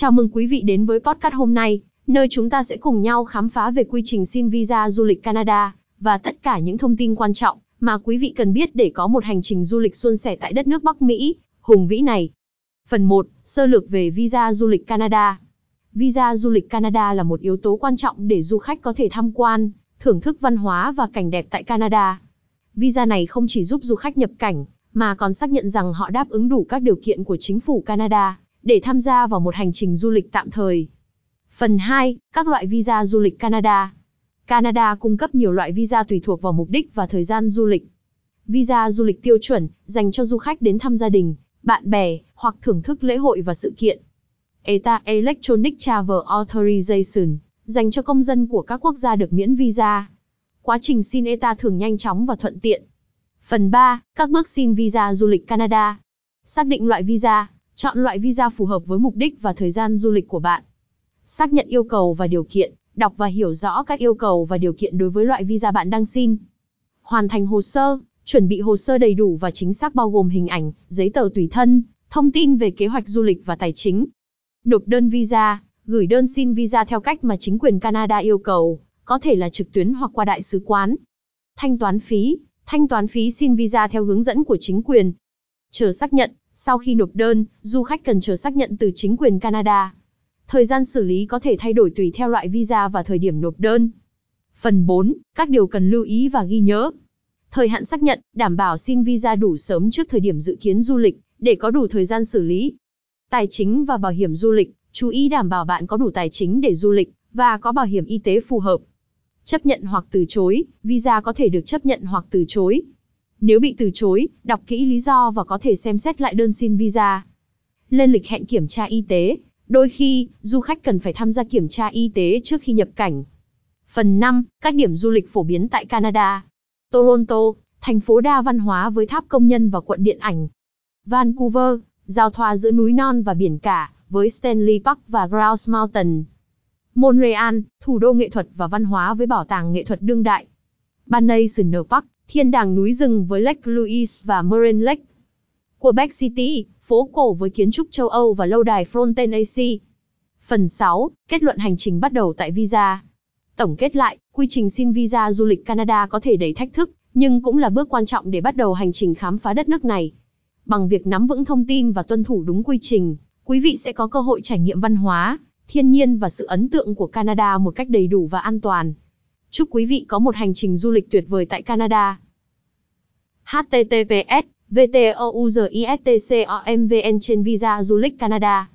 Chào mừng quý vị đến với podcast hôm nay, nơi chúng ta sẽ cùng nhau khám phá về quy trình xin visa du lịch Canada và tất cả những thông tin quan trọng mà quý vị cần biết để có một hành trình du lịch suôn sẻ tại đất nước Bắc Mỹ hùng vĩ này. Phần 1, sơ lược về visa du lịch Canada. Visa du lịch Canada là một yếu tố quan trọng để du khách có thể tham quan, thưởng thức văn hóa và cảnh đẹp tại Canada. Visa này không chỉ giúp du khách nhập cảnh, mà còn xác nhận rằng họ đáp ứng đủ các điều kiện của chính phủ Canada để tham gia vào một hành trình du lịch tạm thời. Phần 2, các loại visa du lịch Canada. Canada cung cấp nhiều loại visa tùy thuộc vào mục đích và thời gian du lịch. Visa du lịch tiêu chuẩn dành cho du khách đến thăm gia đình, bạn bè hoặc thưởng thức lễ hội và sự kiện. ETA Electronic Travel Authorization dành cho công dân của các quốc gia được miễn visa. Quá trình xin ETA thường nhanh chóng và thuận tiện. Phần 3, các bước xin visa du lịch Canada. Xác định loại visa, chọn loại visa phù hợp với mục đích và thời gian du lịch của bạn. Xác nhận yêu cầu và điều kiện, đọc và hiểu rõ các yêu cầu và điều kiện đối với loại visa bạn đang xin. Hoàn thành hồ sơ, chuẩn bị hồ sơ đầy đủ và chính xác bao gồm hình ảnh, giấy tờ tùy thân, thông tin về kế hoạch du lịch và tài chính. Nộp đơn visa, gửi đơn xin visa theo cách mà chính quyền Canada yêu cầu, có thể là trực tuyến hoặc qua đại sứ quán. Thanh toán phí, thanh toán phí xin visa theo hướng dẫn của chính quyền. Chờ xác nhận, sau khi nộp đơn, du khách cần chờ xác nhận từ chính quyền Canada. Thời gian xử lý có thể thay đổi tùy theo loại visa và thời điểm nộp đơn. Phần 4, các điều cần lưu ý và ghi nhớ. Thời hạn xác nhận, đảm bảo xin visa đủ sớm trước thời điểm dự kiến du lịch, để có đủ thời gian xử lý. Tài chính và bảo hiểm du lịch, chú ý đảm bảo bạn có đủ tài chính để du lịch, và có bảo hiểm y tế phù hợp. Chấp nhận hoặc từ chối, visa có thể được chấp nhận hoặc từ chối. Nếu bị từ chối, đọc kỹ lý do và có thể xem xét lại đơn xin visa. Lên lịch hẹn kiểm tra y tế, đôi khi, du khách cần phải tham gia kiểm tra y tế trước khi nhập cảnh. Phần 5, các điểm du lịch phổ biến tại Canada. Toronto, thành phố đa văn hóa với tháp công nhân và quận điện ảnh. Vancouver, giao thoa giữa núi non và biển cả, với Stanley Park và Grouse Mountain. Montreal, thủ đô nghệ thuật và văn hóa với bảo tàng nghệ thuật đương đại. Banay National Park, thiên đàng núi rừng với Lake Louise và Moraine Lake. Quebec City, phố cổ với kiến trúc châu Âu và lâu đài Frontenac. Phần 6, kết luận hành trình bắt đầu tại visa. Tổng kết lại, quy trình xin visa du lịch Canada có thể đầy thách thức, nhưng cũng là bước quan trọng để bắt đầu hành trình khám phá đất nước này. Bằng việc nắm vững thông tin và tuân thủ đúng quy trình, quý vị sẽ có cơ hội trải nghiệm văn hóa, thiên nhiên và sự ấn tượng của Canada một cách đầy đủ và an toàn. Chúc quý vị có một hành trình du lịch tuyệt vời tại Canada. https vtouzistcomvn trên visa du lịch Canada